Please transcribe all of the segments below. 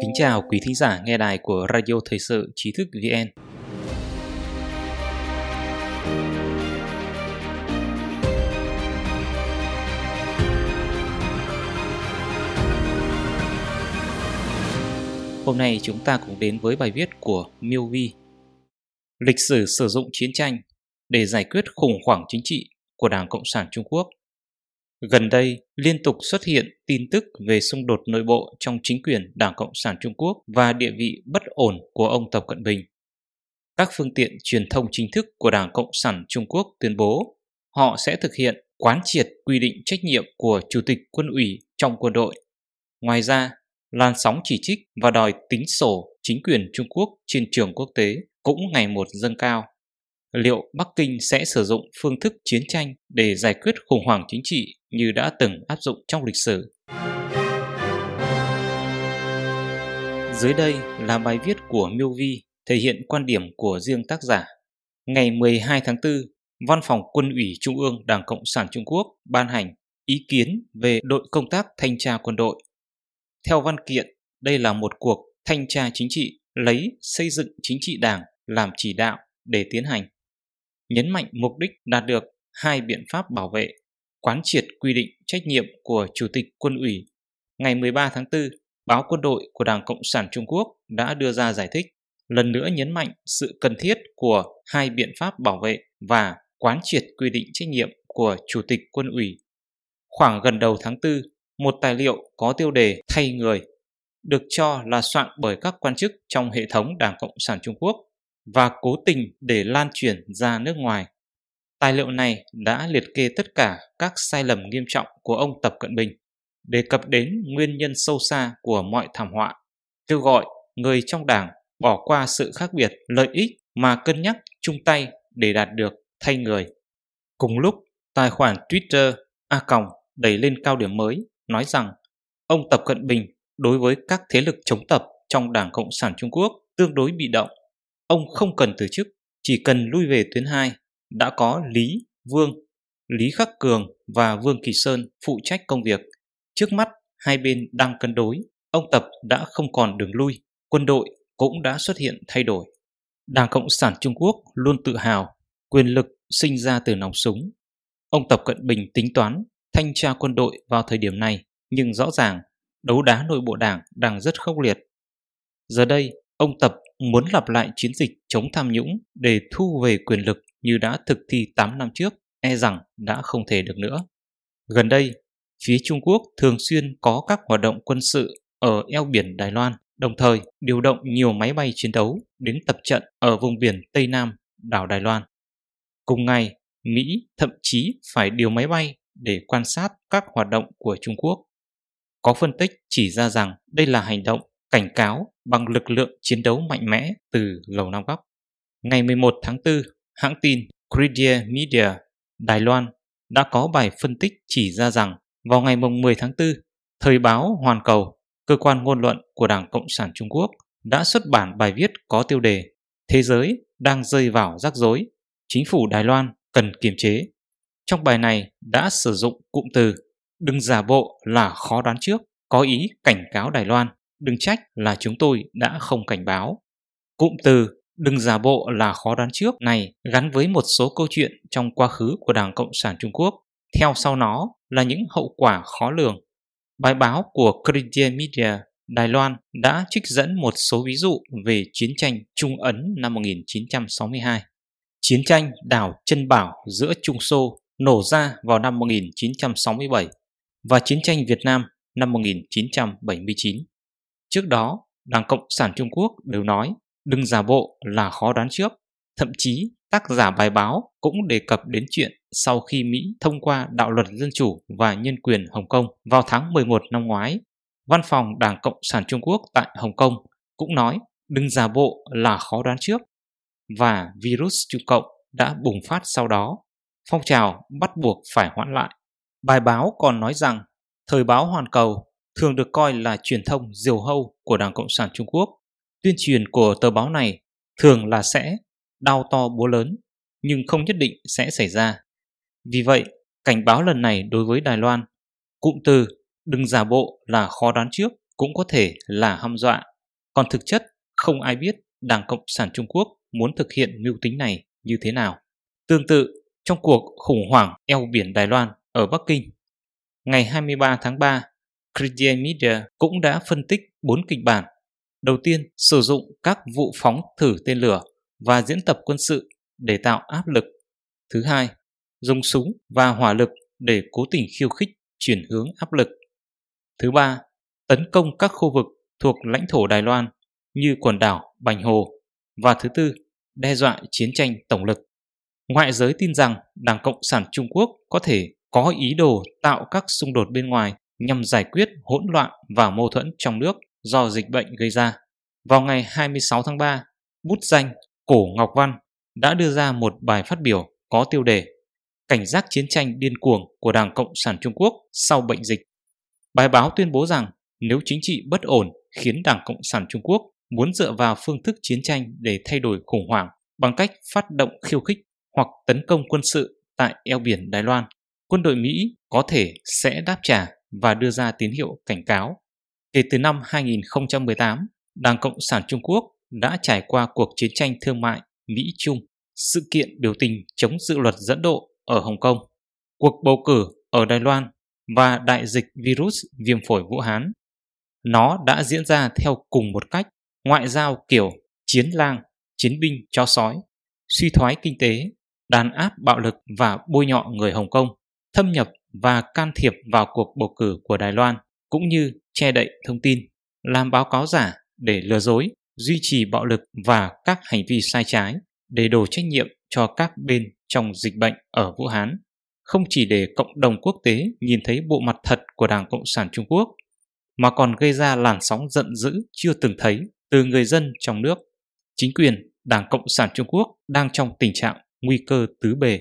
Kính chào quý thính giả nghe đài của Radio Thời sự Trí thức VN. Hôm nay chúng ta cùng đến với bài viết của Miêu Vi Lịch sử sử dụng chiến tranh để giải quyết khủng hoảng chính trị của Đảng Cộng sản Trung Quốc Gần đây, liên tục xuất hiện tin tức về xung đột nội bộ trong chính quyền Đảng Cộng sản Trung Quốc và địa vị bất ổn của ông Tập Cận Bình. Các phương tiện truyền thông chính thức của Đảng Cộng sản Trung Quốc tuyên bố họ sẽ thực hiện quán triệt quy định trách nhiệm của Chủ tịch quân ủy trong quân đội. Ngoài ra, làn sóng chỉ trích và đòi tính sổ chính quyền Trung Quốc trên trường quốc tế cũng ngày một dâng cao liệu Bắc Kinh sẽ sử dụng phương thức chiến tranh để giải quyết khủng hoảng chính trị như đã từng áp dụng trong lịch sử. Dưới đây là bài viết của Miêu Vi thể hiện quan điểm của riêng tác giả. Ngày 12 tháng 4, Văn phòng Quân ủy Trung ương Đảng Cộng sản Trung Quốc ban hành ý kiến về đội công tác thanh tra quân đội. Theo văn kiện, đây là một cuộc thanh tra chính trị lấy xây dựng chính trị đảng làm chỉ đạo để tiến hành nhấn mạnh mục đích đạt được hai biện pháp bảo vệ, quán triệt quy định trách nhiệm của Chủ tịch quân ủy. Ngày 13 tháng 4, báo quân đội của Đảng Cộng sản Trung Quốc đã đưa ra giải thích, lần nữa nhấn mạnh sự cần thiết của hai biện pháp bảo vệ và quán triệt quy định trách nhiệm của Chủ tịch quân ủy. Khoảng gần đầu tháng 4, một tài liệu có tiêu đề thay người được cho là soạn bởi các quan chức trong hệ thống Đảng Cộng sản Trung Quốc và cố tình để lan truyền ra nước ngoài. Tài liệu này đã liệt kê tất cả các sai lầm nghiêm trọng của ông Tập Cận Bình, đề cập đến nguyên nhân sâu xa của mọi thảm họa, kêu gọi người trong đảng bỏ qua sự khác biệt lợi ích mà cân nhắc chung tay để đạt được thay người. Cùng lúc, tài khoản Twitter A Còng đẩy lên cao điểm mới, nói rằng ông Tập Cận Bình đối với các thế lực chống tập trong Đảng Cộng sản Trung Quốc tương đối bị động Ông không cần từ chức, chỉ cần lui về tuyến 2. Đã có Lý, Vương, Lý Khắc Cường và Vương Kỳ Sơn phụ trách công việc. Trước mắt, hai bên đang cân đối. Ông Tập đã không còn đường lui. Quân đội cũng đã xuất hiện thay đổi. Đảng Cộng sản Trung Quốc luôn tự hào quyền lực sinh ra từ nòng súng. Ông Tập Cận Bình tính toán thanh tra quân đội vào thời điểm này, nhưng rõ ràng đấu đá nội bộ đảng đang rất khốc liệt. Giờ đây, ông Tập muốn lặp lại chiến dịch chống tham nhũng để thu về quyền lực như đã thực thi 8 năm trước, e rằng đã không thể được nữa. Gần đây, phía Trung Quốc thường xuyên có các hoạt động quân sự ở eo biển Đài Loan, đồng thời điều động nhiều máy bay chiến đấu đến tập trận ở vùng biển Tây Nam, đảo Đài Loan. Cùng ngày, Mỹ thậm chí phải điều máy bay để quan sát các hoạt động của Trung Quốc. Có phân tích chỉ ra rằng đây là hành động cảnh cáo bằng lực lượng chiến đấu mạnh mẽ từ Lầu Năm Góc. Ngày 11 tháng 4, hãng tin Credia Media Đài Loan đã có bài phân tích chỉ ra rằng vào ngày 10 tháng 4, Thời báo Hoàn Cầu, cơ quan ngôn luận của Đảng Cộng sản Trung Quốc, đã xuất bản bài viết có tiêu đề Thế giới đang rơi vào rắc rối, chính phủ Đài Loan cần kiềm chế. Trong bài này đã sử dụng cụm từ đừng giả bộ là khó đoán trước, có ý cảnh cáo Đài Loan đừng trách là chúng tôi đã không cảnh báo. Cụm từ đừng giả bộ là khó đoán trước này gắn với một số câu chuyện trong quá khứ của Đảng Cộng sản Trung Quốc. Theo sau nó là những hậu quả khó lường. Bài báo của Korean Media Đài Loan đã trích dẫn một số ví dụ về chiến tranh Trung Ấn năm 1962. Chiến tranh đảo Chân Bảo giữa Trung Xô nổ ra vào năm 1967 và chiến tranh Việt Nam năm 1979. Trước đó, Đảng Cộng sản Trung Quốc đều nói đừng giả bộ là khó đoán trước. Thậm chí, tác giả bài báo cũng đề cập đến chuyện sau khi Mỹ thông qua đạo luật dân chủ và nhân quyền Hồng Kông vào tháng 11 năm ngoái, văn phòng Đảng Cộng sản Trung Quốc tại Hồng Kông cũng nói đừng giả bộ là khó đoán trước. Và virus Trung Cộng đã bùng phát sau đó. Phong trào bắt buộc phải hoãn lại. Bài báo còn nói rằng Thời báo Hoàn Cầu thường được coi là truyền thông diều hâu của Đảng Cộng sản Trung Quốc. Tuyên truyền của tờ báo này thường là sẽ đau to búa lớn, nhưng không nhất định sẽ xảy ra. Vì vậy, cảnh báo lần này đối với Đài Loan, cụm từ đừng giả bộ là khó đoán trước, cũng có thể là hăm dọa. Còn thực chất, không ai biết Đảng Cộng sản Trung Quốc muốn thực hiện mưu tính này như thế nào. Tương tự, trong cuộc khủng hoảng eo biển Đài Loan ở Bắc Kinh, ngày 23 tháng 3, Christian Media cũng đã phân tích 4 kịch bản. Đầu tiên, sử dụng các vụ phóng thử tên lửa và diễn tập quân sự để tạo áp lực. Thứ hai, dùng súng và hỏa lực để cố tình khiêu khích chuyển hướng áp lực. Thứ ba, tấn công các khu vực thuộc lãnh thổ Đài Loan như quần đảo Bành Hồ. Và thứ tư, đe dọa chiến tranh tổng lực. Ngoại giới tin rằng Đảng Cộng sản Trung Quốc có thể có ý đồ tạo các xung đột bên ngoài nhằm giải quyết hỗn loạn và mâu thuẫn trong nước do dịch bệnh gây ra. Vào ngày 26 tháng 3, bút danh Cổ Ngọc Văn đã đưa ra một bài phát biểu có tiêu đề Cảnh giác chiến tranh điên cuồng của Đảng Cộng sản Trung Quốc sau bệnh dịch. Bài báo tuyên bố rằng nếu chính trị bất ổn khiến Đảng Cộng sản Trung Quốc muốn dựa vào phương thức chiến tranh để thay đổi khủng hoảng bằng cách phát động khiêu khích hoặc tấn công quân sự tại eo biển Đài Loan, quân đội Mỹ có thể sẽ đáp trả và đưa ra tín hiệu cảnh cáo. Kể từ năm 2018, Đảng Cộng sản Trung Quốc đã trải qua cuộc chiến tranh thương mại Mỹ-Trung, sự kiện biểu tình chống dự luật dẫn độ ở Hồng Kông, cuộc bầu cử ở Đài Loan và đại dịch virus viêm phổi Vũ Hán. Nó đã diễn ra theo cùng một cách, ngoại giao kiểu chiến lang, chiến binh cho sói, suy thoái kinh tế, đàn áp bạo lực và bôi nhọ người Hồng Kông, thâm nhập và can thiệp vào cuộc bầu cử của Đài Loan, cũng như che đậy thông tin, làm báo cáo giả để lừa dối, duy trì bạo lực và các hành vi sai trái để đổ trách nhiệm cho các bên trong dịch bệnh ở Vũ Hán, không chỉ để cộng đồng quốc tế nhìn thấy bộ mặt thật của Đảng Cộng sản Trung Quốc, mà còn gây ra làn sóng giận dữ chưa từng thấy từ người dân trong nước. Chính quyền Đảng Cộng sản Trung Quốc đang trong tình trạng nguy cơ tứ bề.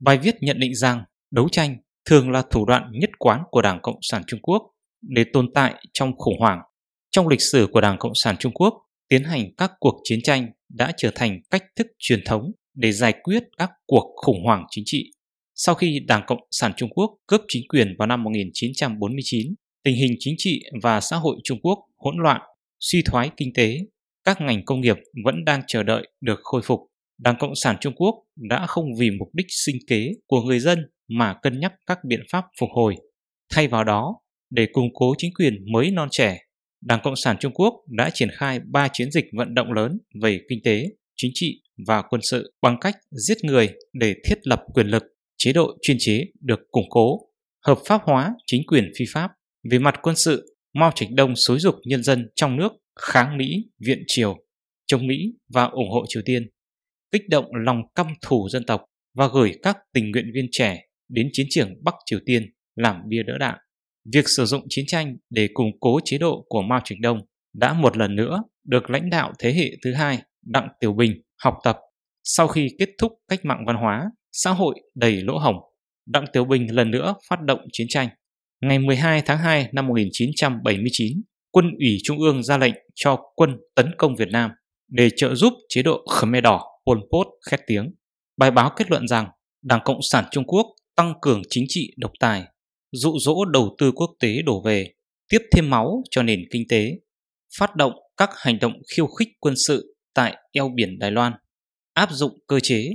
Bài viết nhận định rằng đấu tranh thường là thủ đoạn nhất quán của Đảng Cộng sản Trung Quốc để tồn tại trong khủng hoảng. Trong lịch sử của Đảng Cộng sản Trung Quốc, tiến hành các cuộc chiến tranh đã trở thành cách thức truyền thống để giải quyết các cuộc khủng hoảng chính trị. Sau khi Đảng Cộng sản Trung Quốc cướp chính quyền vào năm 1949, tình hình chính trị và xã hội Trung Quốc hỗn loạn, suy thoái kinh tế, các ngành công nghiệp vẫn đang chờ đợi được khôi phục. Đảng Cộng sản Trung Quốc đã không vì mục đích sinh kế của người dân mà cân nhắc các biện pháp phục hồi. Thay vào đó, để củng cố chính quyền mới non trẻ, Đảng Cộng sản Trung Quốc đã triển khai 3 chiến dịch vận động lớn về kinh tế, chính trị và quân sự bằng cách giết người để thiết lập quyền lực, chế độ chuyên chế được củng cố, hợp pháp hóa chính quyền phi pháp. Về mặt quân sự, Mao Trạch Đông xúi dục nhân dân trong nước kháng Mỹ, viện Triều, chống Mỹ và ủng hộ Triều Tiên, kích động lòng căm thù dân tộc và gửi các tình nguyện viên trẻ đến chiến trường Bắc Triều Tiên làm bia đỡ đạn. Việc sử dụng chiến tranh để củng cố chế độ của Mao Trạch Đông đã một lần nữa được lãnh đạo thế hệ thứ hai Đặng Tiểu Bình học tập sau khi kết thúc cách mạng văn hóa, xã hội đầy lỗ hổng. Đặng Tiểu Bình lần nữa phát động chiến tranh. Ngày 12 tháng 2 năm 1979, quân ủy Trung ương ra lệnh cho quân tấn công Việt Nam để trợ giúp chế độ Khmer Đỏ Pol Pot khét tiếng. Bài báo kết luận rằng Đảng Cộng sản Trung Quốc tăng cường chính trị độc tài, dụ dỗ đầu tư quốc tế đổ về, tiếp thêm máu cho nền kinh tế, phát động các hành động khiêu khích quân sự tại eo biển Đài Loan, áp dụng cơ chế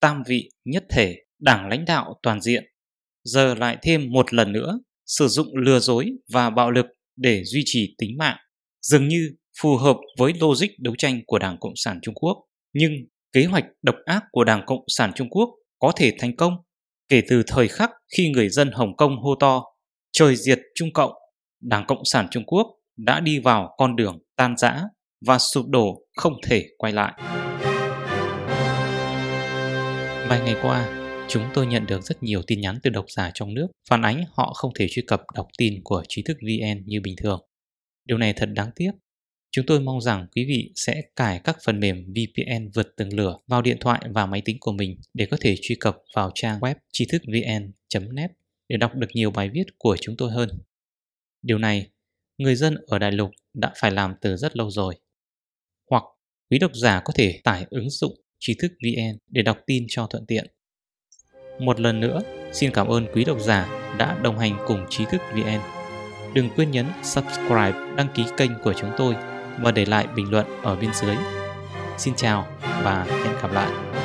tam vị nhất thể đảng lãnh đạo toàn diện, giờ lại thêm một lần nữa sử dụng lừa dối và bạo lực để duy trì tính mạng, dường như phù hợp với logic đấu tranh của Đảng Cộng sản Trung Quốc. Nhưng kế hoạch độc ác của Đảng Cộng sản Trung Quốc có thể thành công kể từ thời khắc khi người dân Hồng Kông hô to trời diệt Trung Cộng, Đảng Cộng sản Trung Quốc đã đi vào con đường tan rã và sụp đổ không thể quay lại. Vài ngày qua, chúng tôi nhận được rất nhiều tin nhắn từ độc giả trong nước phản ánh họ không thể truy cập đọc tin của trí thức VN như bình thường. Điều này thật đáng tiếc. Chúng tôi mong rằng quý vị sẽ cài các phần mềm VPN vượt tường lửa vào điện thoại và máy tính của mình để có thể truy cập vào trang web trí thức vn.net để đọc được nhiều bài viết của chúng tôi hơn. Điều này, người dân ở Đại Lục đã phải làm từ rất lâu rồi. Hoặc quý độc giả có thể tải ứng dụng trí thức VN để đọc tin cho thuận tiện. Một lần nữa, xin cảm ơn quý độc giả đã đồng hành cùng trí thức VN. Đừng quên nhấn subscribe, đăng ký kênh của chúng tôi và để lại bình luận ở bên dưới. Xin chào và hẹn gặp lại.